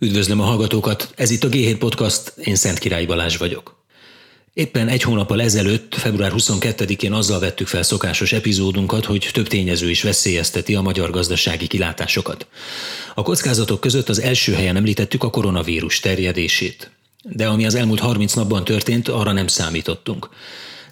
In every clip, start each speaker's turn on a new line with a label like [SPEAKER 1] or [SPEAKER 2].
[SPEAKER 1] Üdvözlöm a hallgatókat, ez itt a G7 Podcast, én Szent Király Balázs vagyok. Éppen egy hónappal ezelőtt, február 22-én azzal vettük fel szokásos epizódunkat, hogy több tényező is veszélyezteti a magyar gazdasági kilátásokat. A kockázatok között az első helyen említettük a koronavírus terjedését. De ami az elmúlt 30 napban történt, arra nem számítottunk.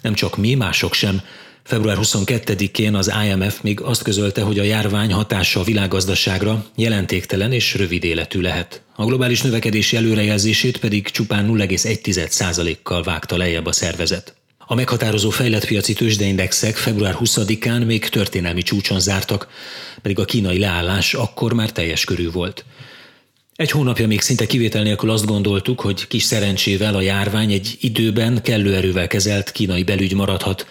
[SPEAKER 1] Nem csak mi, mások sem, Február 22-én az IMF még azt közölte, hogy a járvány hatása a világgazdaságra jelentéktelen és rövid életű lehet. A globális növekedési előrejelzését pedig csupán 0,1%-kal vágta lejjebb a szervezet. A meghatározó fejlett piaci tőzsdeindexek február 20-án még történelmi csúcson zártak, pedig a kínai leállás akkor már teljes körű volt. Egy hónapja még szinte kivétel nélkül azt gondoltuk, hogy kis szerencsével a járvány egy időben kellő erővel kezelt kínai belügy maradhat,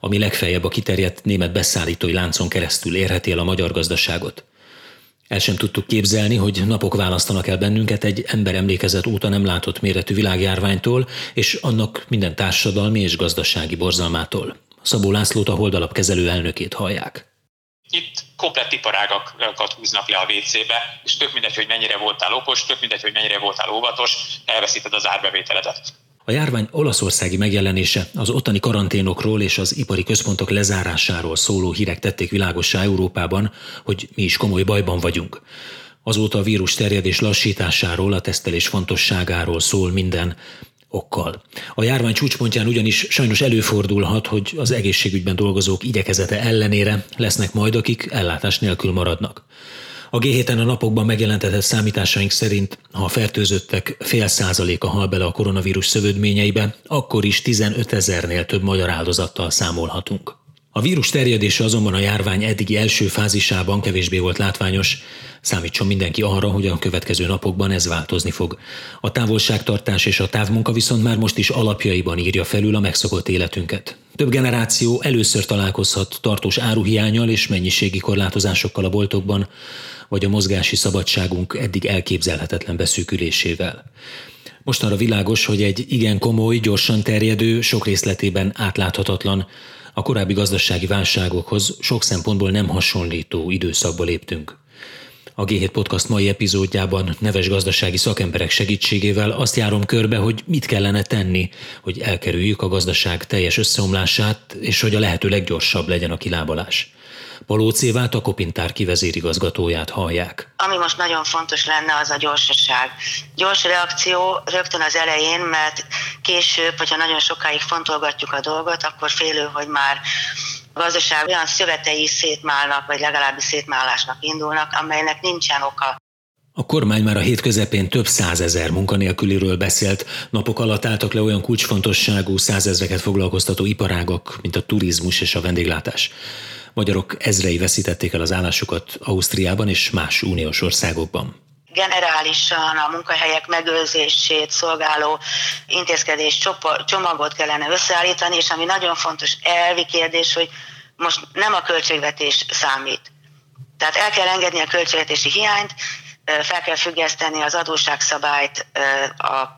[SPEAKER 1] ami legfeljebb a kiterjedt német beszállítói láncon keresztül érheti el a magyar gazdaságot. El sem tudtuk képzelni, hogy napok választanak el bennünket egy ember emlékezet óta nem látott méretű világjárványtól, és annak minden társadalmi és gazdasági borzalmától. Szabó Lászlót a Holdalap kezelő elnökét hallják.
[SPEAKER 2] Itt komplett iparágakat húznak le a WC-be, és tök mindegy, hogy mennyire voltál okos, tök mindegy, hogy mennyire voltál óvatos, elveszíted az árbevételedet.
[SPEAKER 1] A járvány olaszországi megjelenése, az ottani karanténokról és az ipari központok lezárásáról szóló hírek tették világossá Európában, hogy mi is komoly bajban vagyunk. Azóta a vírus terjedés lassításáról, a tesztelés fontosságáról szól minden okkal. A járvány csúcspontján ugyanis sajnos előfordulhat, hogy az egészségügyben dolgozók igyekezete ellenére lesznek majd, akik ellátás nélkül maradnak. A G7-en a napokban megjelentetett számításaink szerint, ha a fertőzöttek fél százaléka hal bele a koronavírus szövődményeibe, akkor is 15 ezernél több magyar áldozattal számolhatunk. A vírus terjedése azonban a járvány eddigi első fázisában kevésbé volt látványos, Számítson mindenki arra, hogy a következő napokban ez változni fog. A távolságtartás és a távmunka viszont már most is alapjaiban írja felül a megszokott életünket. Több generáció először találkozhat tartós áruhiányal és mennyiségi korlátozásokkal a boltokban, vagy a mozgási szabadságunk eddig elképzelhetetlen beszűkülésével. Mostanra világos, hogy egy igen komoly, gyorsan terjedő, sok részletében átláthatatlan, a korábbi gazdasági válságokhoz sok szempontból nem hasonlító időszakba léptünk. A G7 Podcast mai epizódjában neves gazdasági szakemberek segítségével azt járom körbe, hogy mit kellene tenni, hogy elkerüljük a gazdaság teljes összeomlását, és hogy a lehető leggyorsabb legyen a kilábalás. Palócévát, a Kopintár kivezérigazgatóját hallják.
[SPEAKER 3] Ami most nagyon fontos lenne, az a gyorsaság. Gyors reakció rögtön az elején, mert később, hogyha nagyon sokáig fontolgatjuk a dolgot, akkor félő, hogy már a gazdaság olyan szövetei szétmálnak, vagy legalábbis szétmálásnak indulnak, amelynek nincsen oka.
[SPEAKER 1] A kormány már a hét közepén több százezer munkanélküliről beszélt, napok alatt álltak le olyan kulcsfontosságú százezreket foglalkoztató iparágok, mint a turizmus és a vendéglátás. Magyarok ezrei veszítették el az állásukat Ausztriában és más uniós országokban
[SPEAKER 3] generálisan a munkahelyek megőrzését szolgáló intézkedés csomagot kellene összeállítani, és ami nagyon fontos elvi kérdés, hogy most nem a költségvetés számít. Tehát el kell engedni a költségvetési hiányt, fel kell függeszteni az adósságszabályt a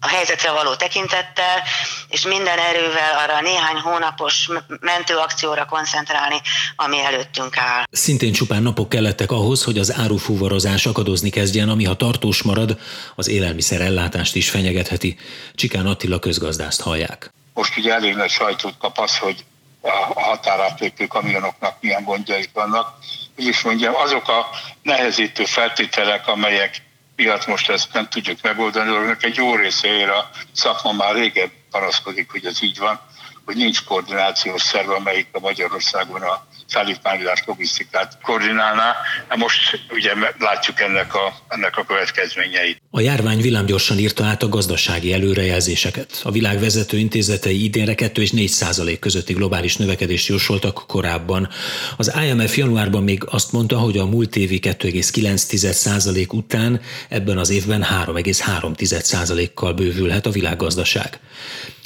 [SPEAKER 3] a helyzetre való tekintettel, és minden erővel arra a néhány hónapos mentőakcióra koncentrálni, ami előttünk áll.
[SPEAKER 1] Szintén csupán napok kellettek ahhoz, hogy az árufúvarozás akadozni kezdjen, ami ha tartós marad, az élelmiszer ellátást is fenyegetheti. Csikán Attila közgazdást hallják.
[SPEAKER 4] Most ugye elég nagy sajtót kap az, hogy a határátlépő kamionoknak milyen gondjaik vannak. Úgy is mondjam, azok a nehezítő feltételek, amelyek miatt most ezt nem tudjuk megoldani, annak egy jó részére a szakma már régebb panaszkodik, hogy ez így van, hogy nincs koordinációs szerve, amelyik a Magyarországon a szállítmányozás logisztikát koordinálná. Most ugye látjuk ennek a, ennek a következményeit.
[SPEAKER 1] A járvány villámgyorsan írta át a gazdasági előrejelzéseket. A világ vezető intézetei idénre 2 és 4 százalék közötti globális növekedést jósoltak korábban. Az IMF januárban még azt mondta, hogy a múlt évi 2,9 százalék után ebben az évben 3,3 százalékkal bővülhet a világgazdaság.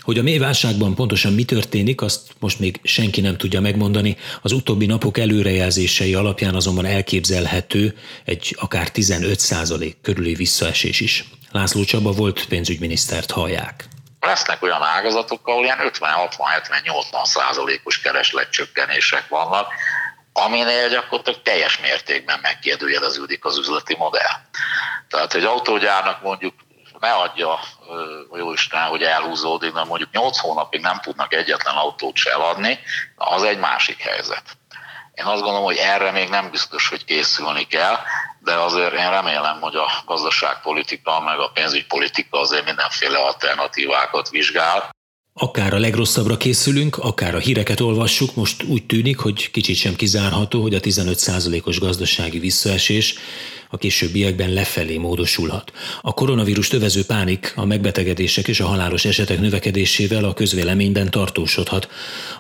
[SPEAKER 1] Hogy a mély válságban pontosan mi történik, azt most még senki nem tudja megmondani. Az utóbbi napok előrejelzései alapján azonban elképzelhető egy akár 15% körüli visszaesés is. László Csaba volt pénzügyminisztert hallják.
[SPEAKER 5] Lesznek olyan ágazatok, ahol ilyen 50-60-70-80 százalékos keresletcsökkenések vannak, aminél gyakorlatilag teljes mértékben megkérdőjeleződik az üzleti modell. Tehát egy autógyárnak mondjuk ne adja jó Isten, hogy elhúzódik, mert mondjuk 8 hónapig nem tudnak egyetlen autót se eladni, az egy másik helyzet. Én azt gondolom, hogy erre még nem biztos, hogy készülni kell, de azért én remélem, hogy a gazdaságpolitika meg a pénzügypolitika azért mindenféle alternatívákat vizsgál.
[SPEAKER 1] Akár a legrosszabbra készülünk, akár a híreket olvassuk, most úgy tűnik, hogy kicsit sem kizárható, hogy a 15%-os gazdasági visszaesés a későbbiekben lefelé módosulhat. A koronavírus övező pánik a megbetegedések és a halálos esetek növekedésével a közvéleményben tartósodhat.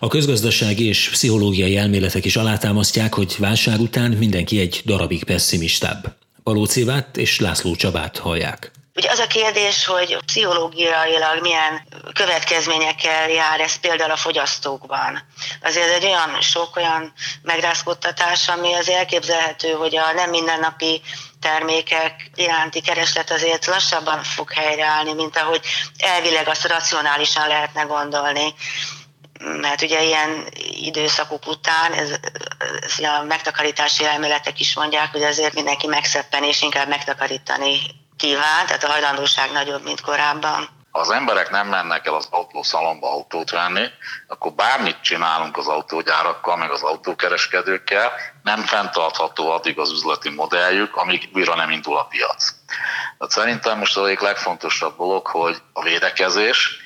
[SPEAKER 1] A közgazdasági és pszichológiai elméletek is alátámasztják, hogy válság után mindenki egy darabig pessimistább. Palócévát és László Csabát hallják.
[SPEAKER 3] Ugye az a kérdés, hogy pszichológiailag milyen következményekkel jár ez például a fogyasztókban. Azért egy olyan sok olyan megrázkodtatás, ami az elképzelhető, hogy a nem mindennapi termékek iránti kereslet azért lassabban fog helyreállni, mint ahogy elvileg azt racionálisan lehetne gondolni mert ugye ilyen időszakok után, ez, ez a megtakarítási elméletek is mondják, hogy azért mindenki megszeppen és inkább megtakarítani kíván, tehát a hajlandóság nagyobb, mint korábban.
[SPEAKER 5] Az emberek nem mennek el az autószalomba autót venni, akkor bármit csinálunk az autógyárakkal, meg az autókereskedőkkel, nem fenntartható addig az üzleti modelljük, amíg újra nem indul a piac. Tehát szerintem most az egyik legfontosabb dolog, hogy a védekezés,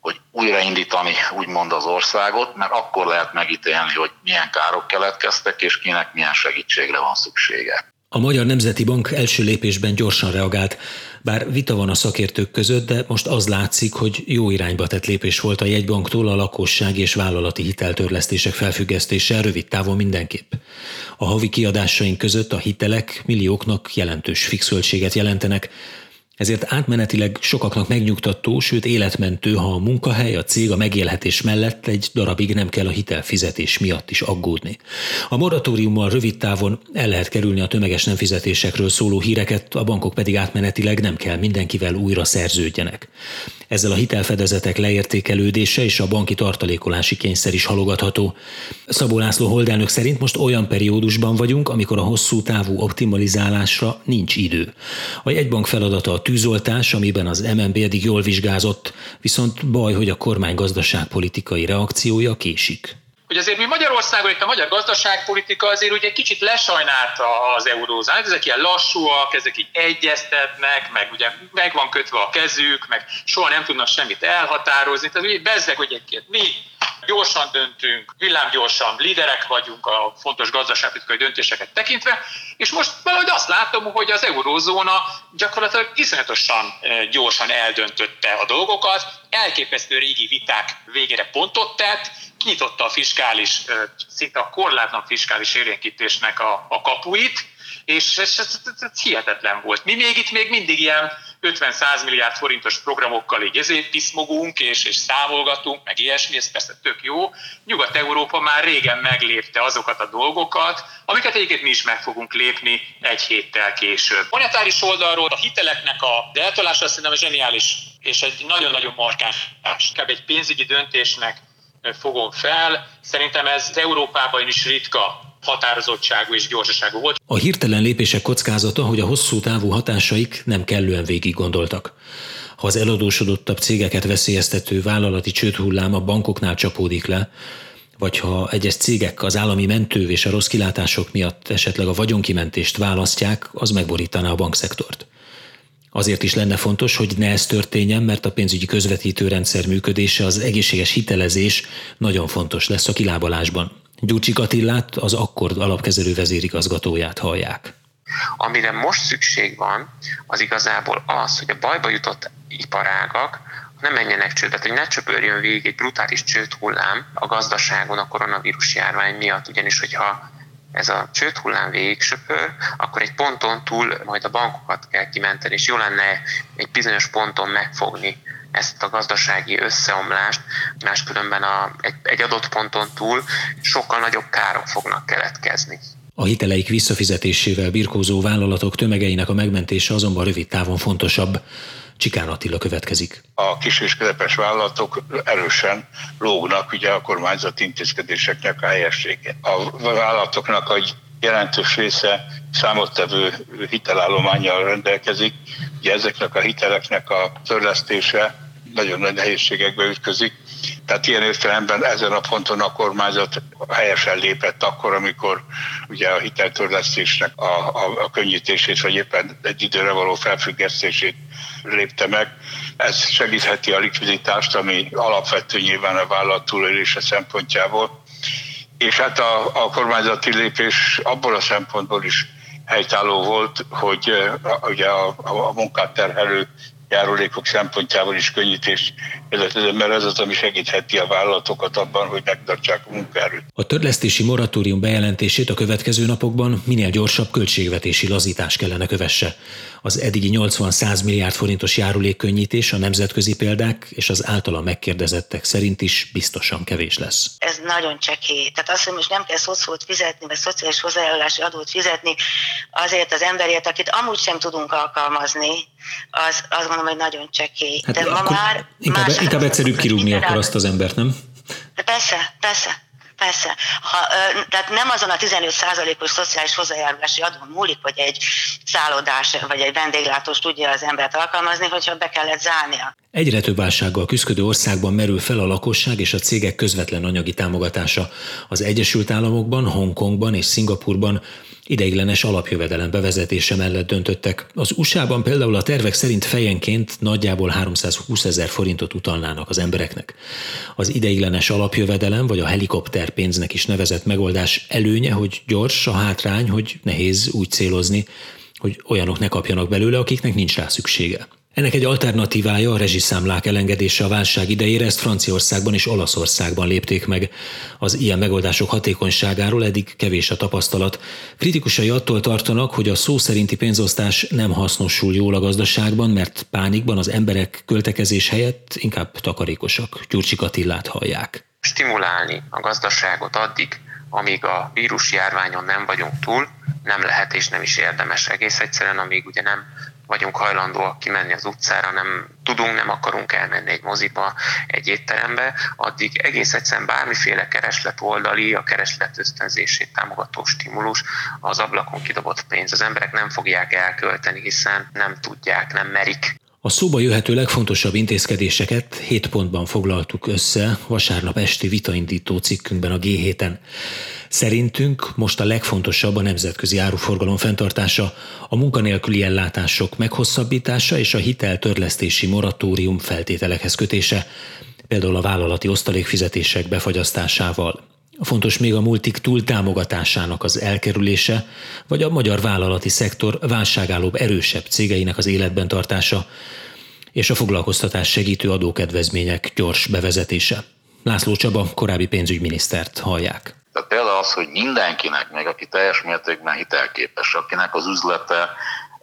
[SPEAKER 5] hogy újraindítani úgymond az országot, mert akkor lehet megítélni, hogy milyen károk keletkeztek, és kinek milyen segítségre van szüksége.
[SPEAKER 1] A Magyar Nemzeti Bank első lépésben gyorsan reagált, bár vita van a szakértők között, de most az látszik, hogy jó irányba tett lépés volt a jegybanktól a lakosság és vállalati hiteltörlesztések felfüggesztése rövid távon mindenképp. A havi kiadásaink között a hitelek millióknak jelentős fixöltséget jelentenek, ezért átmenetileg sokaknak megnyugtató, sőt életmentő, ha a munkahely, a cég a megélhetés mellett egy darabig nem kell a hitelfizetés miatt is aggódni. A moratóriummal rövid távon el lehet kerülni a tömeges nem fizetésekről szóló híreket, a bankok pedig átmenetileg nem kell mindenkivel újra szerződjenek. Ezzel a hitelfedezetek leértékelődése és a banki tartalékolási kényszer is halogatható. Szabó László Holdelnök szerint most olyan periódusban vagyunk, amikor a hosszú távú optimalizálásra nincs idő. A jegybank feladata a tűzoltás, amiben az MNB eddig jól vizsgázott, viszont baj, hogy a kormány gazdaságpolitikai reakciója késik
[SPEAKER 2] hogy azért mi Magyarországon, itt a magyar gazdaságpolitika azért ugye kicsit lesajnálta az eurózát, ezek ilyen lassúak, ezek így egyeztetnek, meg ugye meg van kötve a kezük, meg soha nem tudnak semmit elhatározni, tehát ugye bezzeg, hogy egyébként mi gyorsan döntünk, villámgyorsan, líderek vagyunk a fontos gazdaságpolitikai döntéseket tekintve, és most valahogy azt látom, hogy az eurózóna gyakorlatilag iszonyatosan eh, gyorsan eldöntötte a dolgokat, elképesztő régi viták végére pontot tett, nyitotta a fiskális, szinte a korlátlan fiskális érénkítésnek a, a kapuit, és ez, ez, ez, ez hihetetlen volt. Mi még itt még mindig ilyen 50-100 milliárd forintos programokkal így ezért piszmogunk és, és számolgatunk, meg ilyesmi, ez persze tök jó. Nyugat-Európa már régen meglépte azokat a dolgokat, amiket egyébként mi is meg fogunk lépni egy héttel később. Monetáris oldalról a hiteleknek a eltolása szerintem zseniális, és egy nagyon-nagyon markáns, kb. egy pénzügyi döntésnek fogom fel. Szerintem ez Európában is ritka határozottságú és gyorsaságú volt.
[SPEAKER 1] A hirtelen lépések kockázata, hogy a hosszú távú hatásaik nem kellően végig gondoltak. Ha az eladósodottabb cégeket veszélyeztető vállalati csődhullám a bankoknál csapódik le, vagy ha egyes cégek az állami mentő és a rossz kilátások miatt esetleg a vagyonkimentést választják, az megborítaná a bankszektort. Azért is lenne fontos, hogy ne ez történjen, mert a pénzügyi közvetítőrendszer működése, az egészséges hitelezés nagyon fontos lesz a kilábalásban. Gyurcsik Attillát, az Akkord alapkezelő vezérigazgatóját hallják.
[SPEAKER 6] Amire most szükség van, az igazából az, hogy a bajba jutott iparágak ne menjenek csődbe, hogy ne csöpörjön végig egy brutális csődhullám a gazdaságon a koronavírus járvány miatt, ugyanis hogyha ez a csődhullám végig söpör, akkor egy ponton túl majd a bankokat kell kimenteni, és jó lenne egy bizonyos ponton megfogni ezt a gazdasági összeomlást, máskülönben a, egy, egy adott ponton túl sokkal nagyobb károk fognak keletkezni.
[SPEAKER 1] A hiteleik visszafizetésével birkózó vállalatok tömegeinek a megmentése azonban rövid távon fontosabb. Csikán Attila következik.
[SPEAKER 4] A kis és közepes vállalatok erősen lógnak ugye a kormányzati intézkedéseknek a helyessége. A vállalatoknak egy jelentős része számottevő hitelállományjal rendelkezik. Ugye ezeknek a hiteleknek a törlesztése nagyon nagy nehézségekbe ütközik. Tehát ilyen értelemben ezen a ponton a kormányzat helyesen lépett akkor, amikor ugye a hiteltörlesztésnek a, a, a könnyítését, vagy éppen egy időre való felfüggesztését lépte meg. Ez segítheti a likviditást, ami alapvető nyilván a vállalat túlélése szempontjából. És hát a, a kormányzati lépés abból a szempontból is helytálló volt, hogy ugye a, a, a munkát terhelő járulékok szempontjából is könnyítést illetve, mert ez az, ami segítheti a vállalatokat abban, hogy megtartsák a munkaerőt.
[SPEAKER 1] A törlesztési moratórium bejelentését a következő napokban minél gyorsabb költségvetési lazítás kellene kövesse. Az eddigi 80-100 milliárd forintos járulékkönnyítés a nemzetközi példák és az általa megkérdezettek szerint is biztosan kevés lesz.
[SPEAKER 3] Ez nagyon csekély. Tehát azt, hogy most nem kell szociót fizetni, vagy szociális hozzájárulási adót fizetni azért az emberért, akit amúgy sem tudunk alkalmazni, az, azt gondolom, hogy nagyon csekély.
[SPEAKER 1] Hát De ma már inkább, inkább egyszerűbb kirúgni akkor azt az embert, nem?
[SPEAKER 3] De persze, persze. Persze. Ha, tehát nem azon a 15%-os szociális hozzájárulási adón múlik, hogy egy szállodás vagy egy vendéglátós tudja az embert alkalmazni, hogyha be kellett zárnia.
[SPEAKER 1] Egyre több válsággal küzdő országban merül fel a lakosság és a cégek közvetlen anyagi támogatása. Az Egyesült Államokban, Hongkongban és Szingapurban ideiglenes alapjövedelem bevezetése mellett döntöttek. Az USA-ban például a tervek szerint fejenként nagyjából 320 ezer forintot utalnának az embereknek. Az ideiglenes alapjövedelem vagy a helikopter pénznek is nevezett megoldás előnye, hogy gyors, a hátrány, hogy nehéz úgy célozni, hogy olyanok ne kapjanak belőle, akiknek nincs rá szüksége. Ennek egy alternatívája a rezsiszámlák elengedése a válság idejére, ezt Franciaországban és Olaszországban lépték meg. Az ilyen megoldások hatékonyságáról eddig kevés a tapasztalat. Kritikusai attól tartanak, hogy a szó szerinti pénzosztás nem hasznosul jól a gazdaságban, mert pánikban az emberek költekezés helyett inkább takarékosak. Gyurcsik Attillát hallják.
[SPEAKER 6] Stimulálni a gazdaságot addig, amíg a vírus járványon nem vagyunk túl, nem lehet és nem is érdemes egész egyszerűen, amíg ugye nem vagyunk hajlandóak kimenni az utcára, nem tudunk, nem akarunk elmenni egy moziba, egy étterembe, addig egész egyszerűen bármiféle kereslet oldali, a kereslet ösztönzését támogató stimulus, az ablakon kidobott pénz. Az emberek nem fogják elkölteni, hiszen nem tudják, nem merik.
[SPEAKER 1] A szóba jöhető legfontosabb intézkedéseket hét pontban foglaltuk össze vasárnap esti vitaindító cikkünkben a G7-en. Szerintünk most a legfontosabb a nemzetközi áruforgalom fenntartása, a munkanélküli ellátások meghosszabbítása és a hiteltörlesztési moratórium feltételekhez kötése, például a vállalati osztalékfizetések befagyasztásával. Fontos még a multik túltámogatásának az elkerülése, vagy a magyar vállalati szektor válságállóbb erősebb cégeinek az életben tartása, és a foglalkoztatás segítő adókedvezmények gyors bevezetése. László Csaba, korábbi pénzügyminisztert hallják.
[SPEAKER 5] Tehát például az, hogy mindenkinek, még aki teljes mértékben hitelképes, akinek az üzlete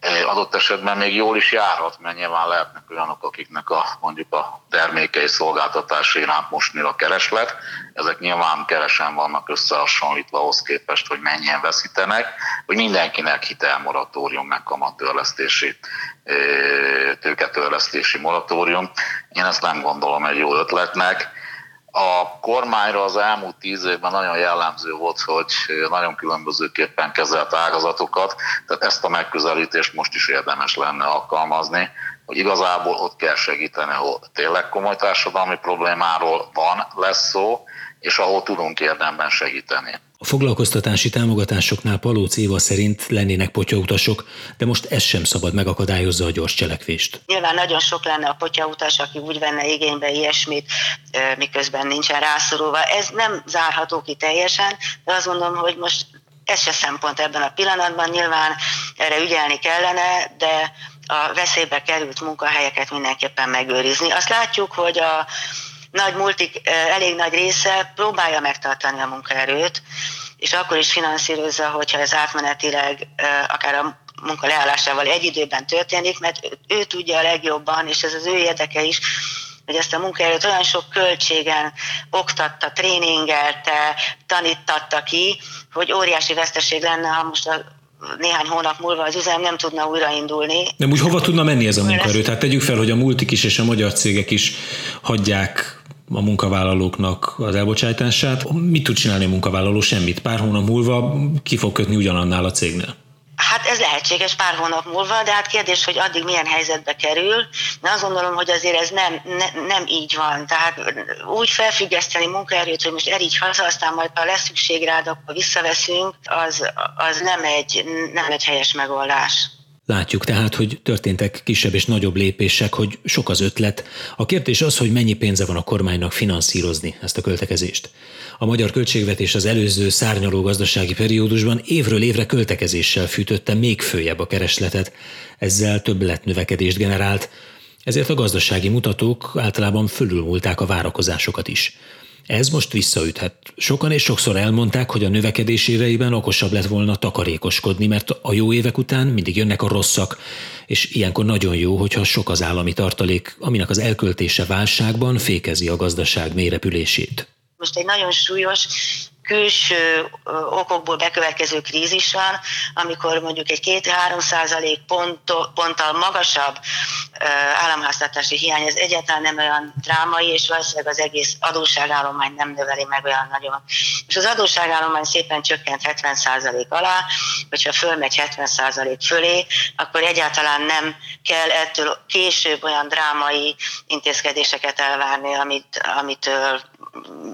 [SPEAKER 5] adott esetben még jól is járhat, mert nyilván lehetnek olyanok, akiknek a, mondjuk a termékei szolgáltatás iránt most nő a kereslet. Ezek nyilván keresen vannak összehasonlítva ahhoz képest, hogy mennyien veszítenek, hogy mindenkinek hitelmoratórium, meg kamattörlesztési, tőketörlesztési moratórium. Én ezt nem gondolom egy jó ötletnek a kormányra az elmúlt tíz évben nagyon jellemző volt, hogy nagyon különbözőképpen kezelt ágazatokat, tehát ezt a megközelítést most is érdemes lenne alkalmazni, hogy igazából ott kell segíteni, ahol tényleg komoly társadalmi problémáról van, lesz szó, és ahol tudunk érdemben segíteni.
[SPEAKER 1] A foglalkoztatási támogatásoknál Palóc Éva szerint lennének potyautasok, de most ez sem szabad megakadályozza a gyors cselekvést.
[SPEAKER 3] Nyilván nagyon sok lenne a potyautas, aki úgy venne igénybe ilyesmit, miközben nincsen rászorulva. Ez nem zárható ki teljesen, de azt gondolom, hogy most ez se szempont ebben a pillanatban. Nyilván erre ügyelni kellene, de a veszélybe került munkahelyeket mindenképpen megőrizni. Azt látjuk, hogy a nagy multik elég nagy része próbálja megtartani a munkaerőt, és akkor is finanszírozza, hogyha ez átmenetileg akár a munka leállásával egy időben történik, mert ő, tudja a legjobban, és ez az ő érdeke is, hogy ezt a munkaerőt olyan sok költségen oktatta, tréningelte, tanítatta ki, hogy óriási veszteség lenne, ha most a néhány hónap múlva az üzem nem tudna újraindulni.
[SPEAKER 1] De úgy hova tudna menni ez a munkaerő? Tehát tegyük fel, hogy a multik is és a magyar cégek is hagyják a munkavállalóknak az elbocsátását. Mit tud csinálni a munkavállaló? Semmit. Pár hónap múlva ki fog kötni ugyanannál a cégnél.
[SPEAKER 3] Hát ez lehetséges pár hónap múlva, de hát kérdés, hogy addig milyen helyzetbe kerül. De azt gondolom, hogy azért ez nem, ne, nem így van. Tehát úgy felfüggeszteni munkaerőt, hogy most erígy haza, aztán majd ha lesz szükség rád, akkor visszaveszünk, az, az nem, egy, nem egy helyes megoldás.
[SPEAKER 1] Látjuk tehát, hogy történtek kisebb és nagyobb lépések, hogy sok az ötlet. A kérdés az, hogy mennyi pénze van a kormánynak finanszírozni ezt a költekezést. A magyar költségvetés az előző szárnyaló gazdasági periódusban évről évre költekezéssel fűtötte még följebb a keresletet, ezzel többletnövekedést generált, ezért a gazdasági mutatók általában fölülmúlták a várakozásokat is. Ez most visszaüthet. Sokan és sokszor elmondták, hogy a növekedés éveiben okosabb lett volna takarékoskodni, mert a jó évek után mindig jönnek a rosszak, és ilyenkor nagyon jó, hogyha sok az állami tartalék, aminek az elköltése válságban fékezi a gazdaság mélyrepülését.
[SPEAKER 3] Most egy nagyon súlyos külső okokból bekövetkező krízis van, amikor mondjuk egy 2-3 százalék ponttal magasabb államháztartási hiány, ez egyáltalán nem olyan drámai, és valószínűleg az egész adósságállomány nem növeli meg olyan nagyon. És az adósságállomány szépen csökkent 70 százalék alá, hogyha fölmegy 70 százalék fölé, akkor egyáltalán nem kell ettől később olyan drámai intézkedéseket elvárni, amit, amitől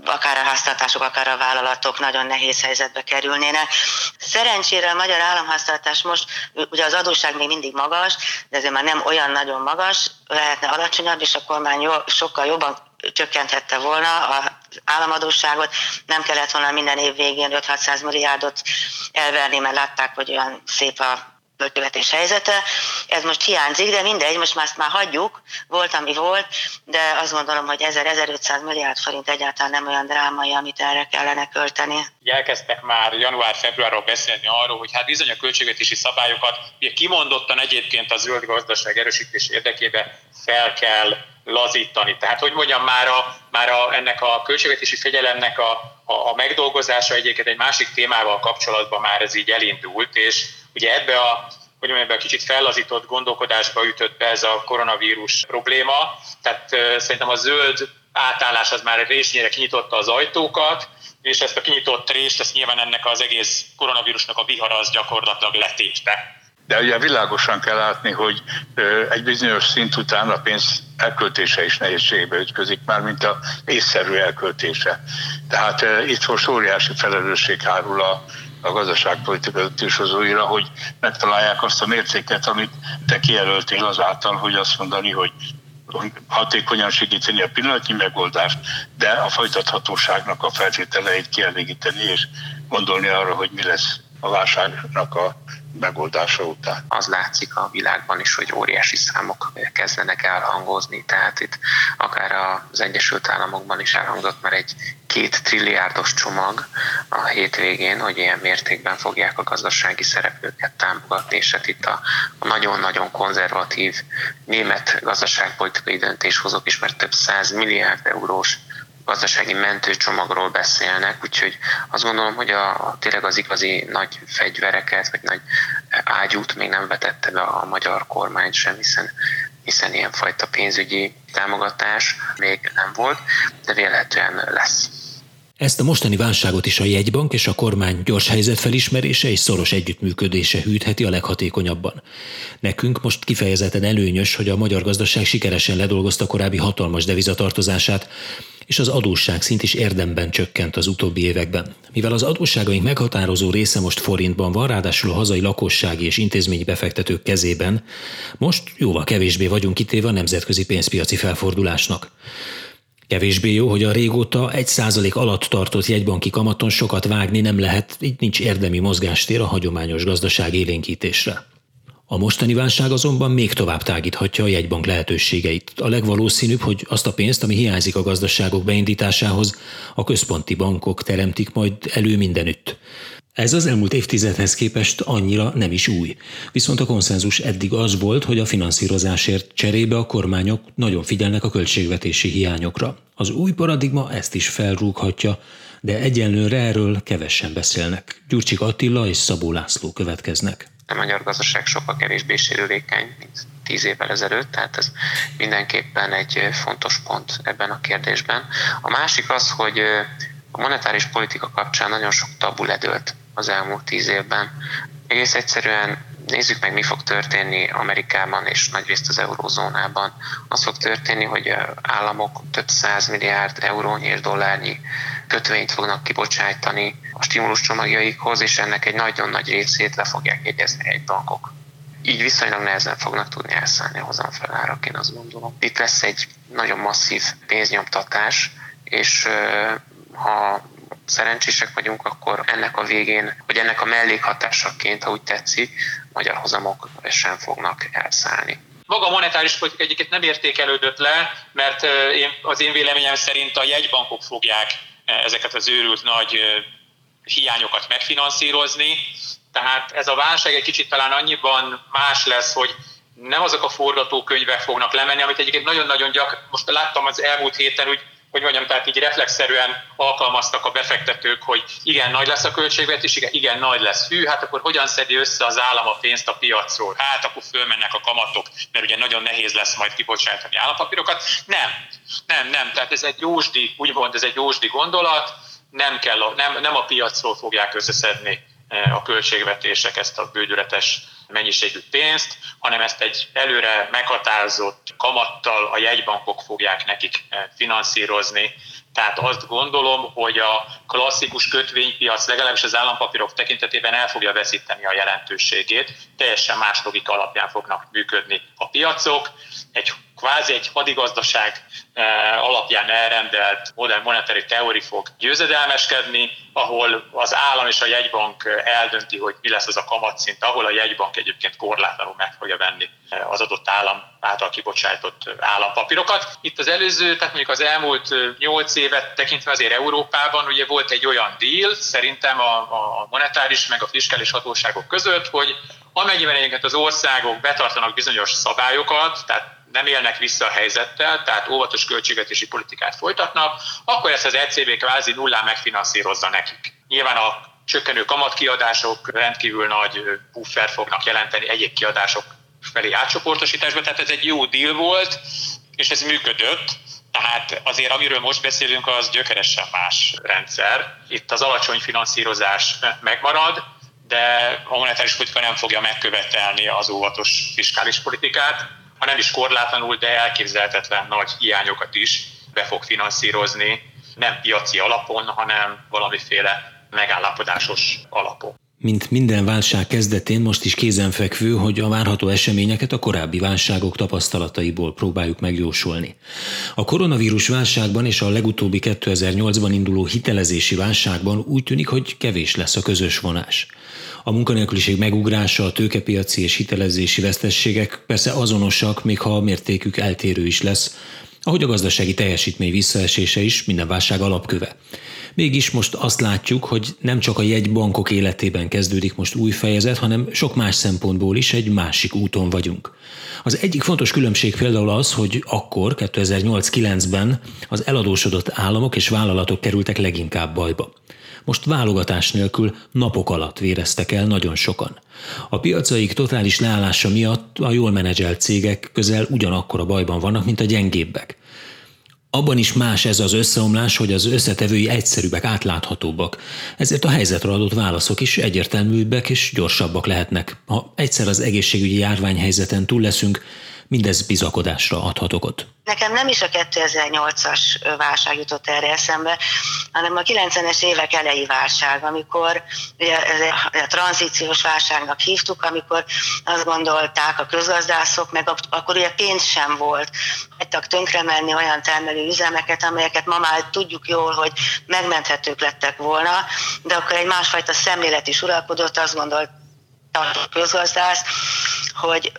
[SPEAKER 3] akár a háztartások, akár a vállalatok nagyon nehéz helyzetbe kerülnének. Szerencsére a magyar államháztartás most, ugye az adósság még mindig magas, de ezért már nem olyan nagyon magas, lehetne alacsonyabb, és a kormány jó, sokkal jobban csökkenthette volna az államadóságot, nem kellett volna minden év végén 5-600 milliárdot elverni, mert látták, hogy olyan szép a költségvetés helyzete. Ez most hiányzik, de mindegy, most már ezt már hagyjuk, volt, ami volt, de azt gondolom, hogy 1000-1500 milliárd forint egyáltalán nem olyan drámai, amit erre kellene költeni.
[SPEAKER 2] Elkezdtek már január-februárról beszélni arról, hogy hát bizony a költségvetési szabályokat ugye kimondottan egyébként a zöld gazdaság erősítés érdekében fel kell lazítani. Tehát, hogy mondjam, már, a, már a, ennek a költségvetési fegyelemnek a, a, a megdolgozása egyébként egy másik témával kapcsolatban már ez így elindult, és Ugye ebbe a hogy mondjam, ebbe a kicsit fellazított gondolkodásba ütött be ez a koronavírus probléma. Tehát szerintem a zöld átállás az már résznyire kinyitotta az ajtókat, és ezt a kinyitott részt, ezt nyilván ennek az egész koronavírusnak a vihara az gyakorlatilag letépte.
[SPEAKER 4] De ugye világosan kell látni, hogy egy bizonyos szint után a pénz elköltése is nehézségbe ütközik, már mint a észszerű elköltése. Tehát itt most óriási felelősség hárul a a gazdaságpolitika döntéshozóira, hogy megtalálják azt a mértéket, amit te kijelöltél azáltal, hogy azt mondani, hogy hatékonyan segíteni a pillanatnyi megoldást, de a folytathatóságnak a feltételeit kielégíteni, és gondolni arra, hogy mi lesz a válságnak a megoldása után.
[SPEAKER 6] Az látszik a világban is, hogy óriási számok kezdenek elhangozni, tehát itt akár az Egyesült Államokban is elhangzott már egy két trilliárdos csomag a hétvégén, hogy ilyen mértékben fogják a gazdasági szereplőket támogatni, és hát itt a, nagyon-nagyon konzervatív német gazdaságpolitikai döntéshozók is, mert több száz milliárd eurós gazdasági mentőcsomagról beszélnek, úgyhogy azt gondolom, hogy a, a tényleg az igazi nagy fegyvereket, vagy nagy ágyút még nem vetette be a magyar kormány sem, hiszen hiszen ilyenfajta pénzügyi támogatás még nem volt, de vélhetően lesz.
[SPEAKER 1] Ezt a mostani válságot is a jegybank és a kormány gyors helyzetfelismerése és szoros együttműködése hűtheti a leghatékonyabban. Nekünk most kifejezetten előnyös, hogy a magyar gazdaság sikeresen ledolgozta korábbi hatalmas devizatartozását, és az adósság szint is érdemben csökkent az utóbbi években. Mivel az adósságaink meghatározó része most forintban van, ráadásul a hazai lakossági és intézményi befektetők kezében, most jóval kevésbé vagyunk kitéve a nemzetközi pénzpiaci felfordulásnak. Kevésbé jó, hogy a régóta egy százalék alatt tartott jegybanki kamaton sokat vágni nem lehet, így nincs érdemi mozgástér a hagyományos gazdaság élénkítésre. A mostani válság azonban még tovább tágíthatja a jegybank lehetőségeit. A legvalószínűbb, hogy azt a pénzt, ami hiányzik a gazdaságok beindításához, a központi bankok teremtik majd elő mindenütt. Ez az elmúlt évtizedhez képest annyira nem is új. Viszont a konszenzus eddig az volt, hogy a finanszírozásért cserébe a kormányok nagyon figyelnek a költségvetési hiányokra. Az új paradigma ezt is felrúghatja, de egyenlőre erről kevesen beszélnek. Gyurcsik Attila és Szabó László következnek.
[SPEAKER 6] A magyar gazdaság sokkal kevésbé sérülékeny, mint tíz évvel ezelőtt, tehát ez mindenképpen egy fontos pont ebben a kérdésben. A másik az, hogy a monetáris politika kapcsán nagyon sok tabu ledőlt az elmúlt tíz évben. Egész egyszerűen nézzük meg, mi fog történni Amerikában és nagyrészt az eurózónában. Az fog történni, hogy államok több száz milliárd eurónyi és dollárnyi kötvényt fognak kibocsájtani a stimulus csomagjaikhoz, és ennek egy nagyon nagy részét le fogják jegyezni egy bankok. Így viszonylag nehezen fognak tudni elszállni a hozamfelárak, én azt gondolom. Itt lesz egy nagyon masszív pénznyomtatás, és ha szerencsések vagyunk, akkor ennek a végén, vagy ennek a mellékhatásaként, ha úgy tetszik, magyar hozamok sem fognak elszállni.
[SPEAKER 2] Maga a monetáris politika egyiket nem értékelődött le, mert én, az én véleményem szerint a jegybankok fogják ezeket az őrült nagy hiányokat megfinanszírozni. Tehát ez a válság egy kicsit talán annyiban más lesz, hogy nem azok a forgatókönyvek fognak lemenni, amit egyébként nagyon-nagyon gyak, most láttam az elmúlt héten, hogy hogy mondjam, tehát így reflexzerűen alkalmaztak a befektetők, hogy igen, nagy lesz a költségvetés, igen, igen, nagy lesz. Hű, hát akkor hogyan szedi össze az állam a pénzt a piacról? Hát akkor fölmennek a kamatok, mert ugye nagyon nehéz lesz majd kibocsátani állampapírokat. Nem, nem, nem. Tehát ez egy jósdi, úgymond ez egy jósdi gondolat, nem, kell a, nem, nem a piacról fogják összeszedni eh, a költségvetések ezt a bődületes mennyiségű pénzt, hanem ezt egy előre meghatározott kamattal a jegybankok fogják nekik eh, finanszírozni. Tehát azt gondolom, hogy a klasszikus kötvénypiac legalábbis az állampapírok tekintetében el fogja veszíteni a jelentőségét, teljesen más logika alapján fognak működni a piacok. Egy kvázi egy hadigazdaság eh, alapján elrendelt modern monetári teóri fog győzedelmeskedni, ahol az állam és a jegybank eh, eldönti, hogy mi lesz az a kamatszint, ahol a jegybank egyébként korlátlanul meg fogja venni eh, az adott állam által kibocsájtott állampapírokat. Itt az előző, tehát mondjuk az elmúlt nyolc évet tekintve azért Európában ugye volt egy olyan deal, szerintem a, a monetáris meg a fiskális hatóságok között, hogy amennyiben egyébként az országok betartanak bizonyos szabályokat, tehát nem élnek vissza a helyzettel, tehát óvatos költségvetési politikát folytatnak, akkor ezt az ECB kvázi nullán megfinanszírozza nekik. Nyilván a csökkenő kamatkiadások rendkívül nagy buffer fognak jelenteni egyéb kiadások felé átcsoportosításba, tehát ez egy jó deal volt, és ez működött, tehát azért, amiről most beszélünk, az gyökeresen más rendszer. Itt az alacsony finanszírozás megmarad, de a monetáris politika nem fogja megkövetelni az óvatos fiskális politikát, ha nem is korlátlanul, de elképzelhetetlen nagy hiányokat is be fog finanszírozni, nem piaci alapon, hanem valamiféle megállapodásos alapon.
[SPEAKER 1] Mint minden válság kezdetén most is kézenfekvő, hogy a várható eseményeket a korábbi válságok tapasztalataiból próbáljuk megjósolni. A koronavírus válságban és a legutóbbi 2008-ban induló hitelezési válságban úgy tűnik, hogy kevés lesz a közös vonás. A munkanélküliség megugrása, a tőkepiaci és hitelezési vesztességek persze azonosak, még ha a mértékük eltérő is lesz, ahogy a gazdasági teljesítmény visszaesése is minden válság alapköve. Mégis most azt látjuk, hogy nem csak a jegybankok életében kezdődik most új fejezet, hanem sok más szempontból is egy másik úton vagyunk. Az egyik fontos különbség például az, hogy akkor, 2008-9-ben az eladósodott államok és vállalatok kerültek leginkább bajba. Most válogatás nélkül napok alatt véreztek el nagyon sokan. A piacaik totális leállása miatt a jól menedzselt cégek közel ugyanakkor a bajban vannak, mint a gyengébbek. Abban is más ez az összeomlás, hogy az összetevői egyszerűbbek, átláthatóbbak. Ezért a helyzetre adott válaszok is egyértelműbbek és gyorsabbak lehetnek. Ha egyszer az egészségügyi járványhelyzeten túl leszünk, mindez bizakodásra adhat okot.
[SPEAKER 3] Nekem nem is a 2008-as válság jutott erre eszembe, hanem a 90-es évek elejé válság, amikor ugye, a tranzíciós válságnak hívtuk, amikor azt gondolták a közgazdászok, meg akkor ugye pénz sem volt. Hagytak tönkre menni olyan termelő üzemeket, amelyeket ma már tudjuk jól, hogy megmenthetők lettek volna, de akkor egy másfajta szemlélet is uralkodott, azt gondolt a közgazdász, hogy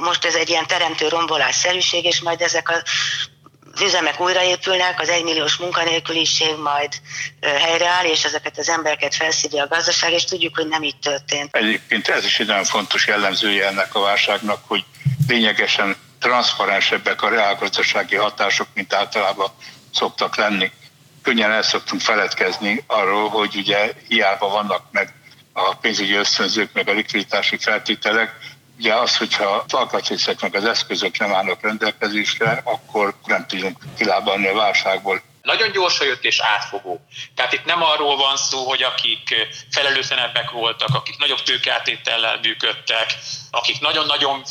[SPEAKER 3] most ez egy ilyen teremtő rombolásszerűség, és majd ezek a az üzemek újraépülnek, az egymilliós munkanélküliség majd helyreáll, és ezeket az embereket felszívja a gazdaság, és tudjuk, hogy nem így történt.
[SPEAKER 4] Egyébként ez is egy nagyon fontos jellemzője ennek a válságnak, hogy lényegesen transzparensebbek a reálgazdasági hatások, mint általában szoktak lenni. Könnyen el szoktunk feledkezni arról, hogy ugye hiába vannak meg a pénzügyi ösztönzők, meg a likviditási feltételek, Ugye az, hogyha az alkatrészek meg az eszközök nem állnak rendelkezésre, akkor nem tudunk kilábalni a válságból.
[SPEAKER 2] Nagyon gyorsan jött és átfogó. Tehát itt nem arról van szó, hogy akik felelőtlenebbek voltak, akik nagyobb tőkeátétellel működtek, akik nagyon-nagyon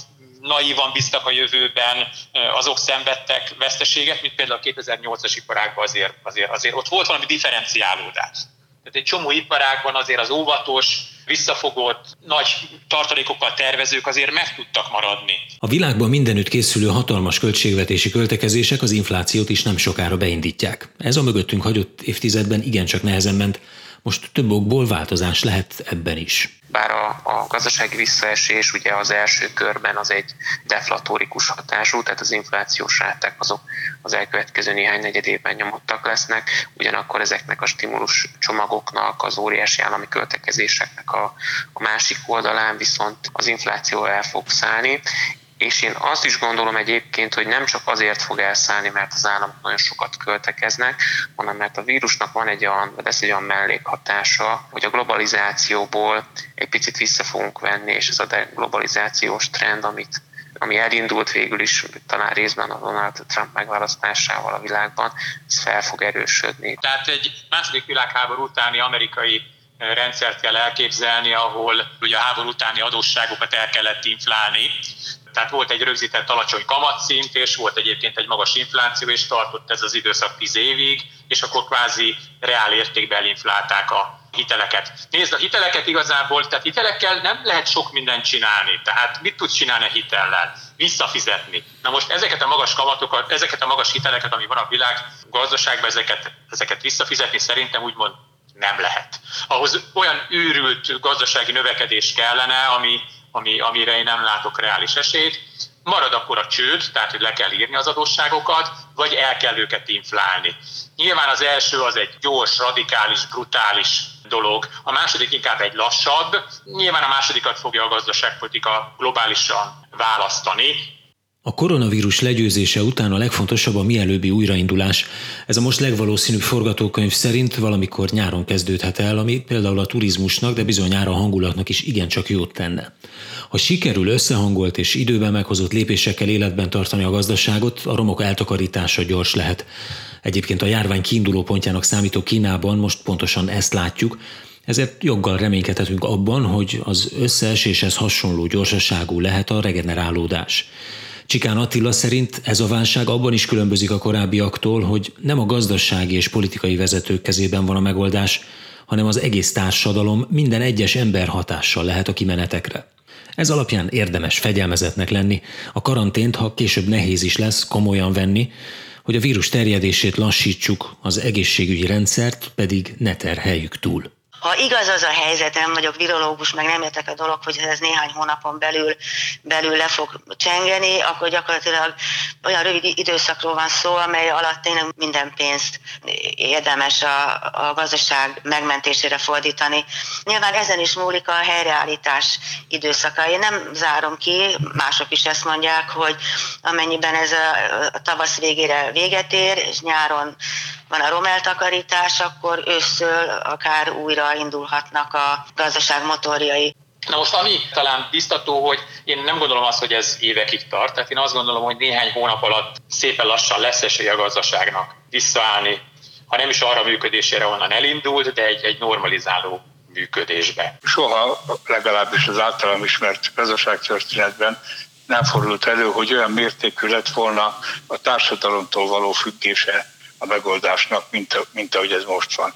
[SPEAKER 2] naívan bíztak a jövőben, azok szenvedtek veszteséget, mint például a 2008-as iparágban azért, azért, azért ott volt valami differenciálódás. Tehát egy csomó iparágban azért az óvatos, visszafogott, nagy tartalékokkal tervezők azért meg tudtak maradni.
[SPEAKER 1] A világban mindenütt készülő hatalmas költségvetési költekezések az inflációt is nem sokára beindítják. Ez a mögöttünk hagyott évtizedben igencsak nehezen ment, most több okból változás lehet ebben is.
[SPEAKER 6] Bár a, a gazdasági visszaesés ugye az első körben az egy deflatórikus hatású, tehát az inflációs ráták azok az elkövetkező néhány negyed évben nyomottak lesznek, ugyanakkor ezeknek a stimulus csomagoknak, az óriási állami költekezéseknek a, a másik oldalán viszont az infláció el fog szállni, és én azt is gondolom egyébként, hogy nem csak azért fog elszállni, mert az államok nagyon sokat költekeznek, hanem mert a vírusnak van egy olyan, lesz egy olyan mellékhatása, hogy a globalizációból egy picit vissza fogunk venni, és ez a globalizációs trend, amit ami elindult végül is talán részben a Donald Trump megválasztásával a világban, ez fel fog erősödni.
[SPEAKER 2] Tehát egy második világháború utáni amerikai rendszert kell elképzelni, ahol ugye a háború utáni adósságokat el kellett inflálni, tehát volt egy rögzített alacsony kamatszint, és volt egyébként egy magas infláció, és tartott ez az időszak 10 évig, és akkor kvázi reál értékben elinflálták a hiteleket. Nézd, a hiteleket igazából, tehát hitelekkel nem lehet sok mindent csinálni. Tehát mit tudsz csinálni a hitellel? Visszafizetni. Na most ezeket a magas kamatokat, ezeket a magas hiteleket, ami van a világ gazdaságban, ezeket, ezeket visszafizetni szerintem úgymond nem lehet. Ahhoz olyan őrült gazdasági növekedés kellene, ami, ami, amire én nem látok reális esélyt. Marad akkor a csőd, tehát hogy le kell írni az adósságokat, vagy el kell őket inflálni. Nyilván az első az egy gyors, radikális, brutális dolog, a második inkább egy lassabb. Nyilván a másodikat fogja a gazdaságpolitika globálisan választani,
[SPEAKER 1] a koronavírus legyőzése után a legfontosabb a mielőbbi újraindulás. Ez a most legvalószínűbb forgatókönyv szerint valamikor nyáron kezdődhet el, ami például a turizmusnak, de bizonyára a hangulatnak is igencsak jót tenne. Ha sikerül összehangolt és időben meghozott lépésekkel életben tartani a gazdaságot, a romok eltakarítása gyors lehet. Egyébként a járvány kiinduló pontjának számító Kínában most pontosan ezt látjuk, ezért joggal reménykedhetünk abban, hogy az összeeséshez hasonló gyorsaságú lehet a regenerálódás. Csikán Attila szerint ez a válság abban is különbözik a korábbiaktól, hogy nem a gazdasági és politikai vezetők kezében van a megoldás, hanem az egész társadalom minden egyes ember hatással lehet a kimenetekre. Ez alapján érdemes fegyelmezetnek lenni, a karantént, ha később nehéz is lesz, komolyan venni, hogy a vírus terjedését lassítsuk, az egészségügyi rendszert pedig ne terheljük túl.
[SPEAKER 3] Ha igaz az a helyzet, nem vagyok virológus, meg nem értek a dolog, hogy ez néhány hónapon belül, belül le fog csengeni, akkor gyakorlatilag olyan rövid időszakról van szó, amely alatt tényleg minden pénzt érdemes a, a gazdaság megmentésére fordítani. Nyilván ezen is múlik a helyreállítás időszaka. Én nem zárom ki, mások is ezt mondják, hogy amennyiben ez a, a tavasz végére véget ér, és nyáron van a romeltakarítás, akkor őszől akár újra indulhatnak a gazdaság motorjai.
[SPEAKER 2] Na most ami talán biztató, hogy én nem gondolom azt, hogy ez évekig tart, tehát én azt gondolom, hogy néhány hónap alatt szépen lassan lesz esély a gazdaságnak visszaállni, ha nem is arra működésére, onnan elindult, de egy, egy normalizáló működésbe.
[SPEAKER 4] Soha legalábbis az általam ismert gazdaságtörténetben nem fordult elő, hogy olyan mértékű lett volna a társadalomtól való függése a megoldásnak, mint, mint ahogy ez most van.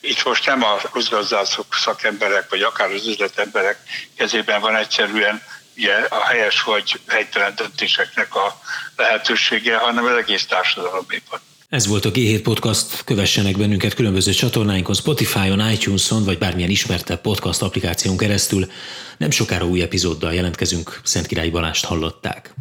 [SPEAKER 4] Itt most nem a közgazdászok, szakemberek, vagy akár az üzletemberek kezében van egyszerűen ugye, a helyes vagy helytelen döntéseknek a lehetősége, hanem az egész társadalomében.
[SPEAKER 1] Ez volt a G7 Podcast, kövessenek bennünket különböző csatornáinkon, Spotify-on, iTunes-on, vagy bármilyen ismertebb podcast applikáción keresztül. Nem sokára új epizóddal jelentkezünk, Szent Király Balást hallották.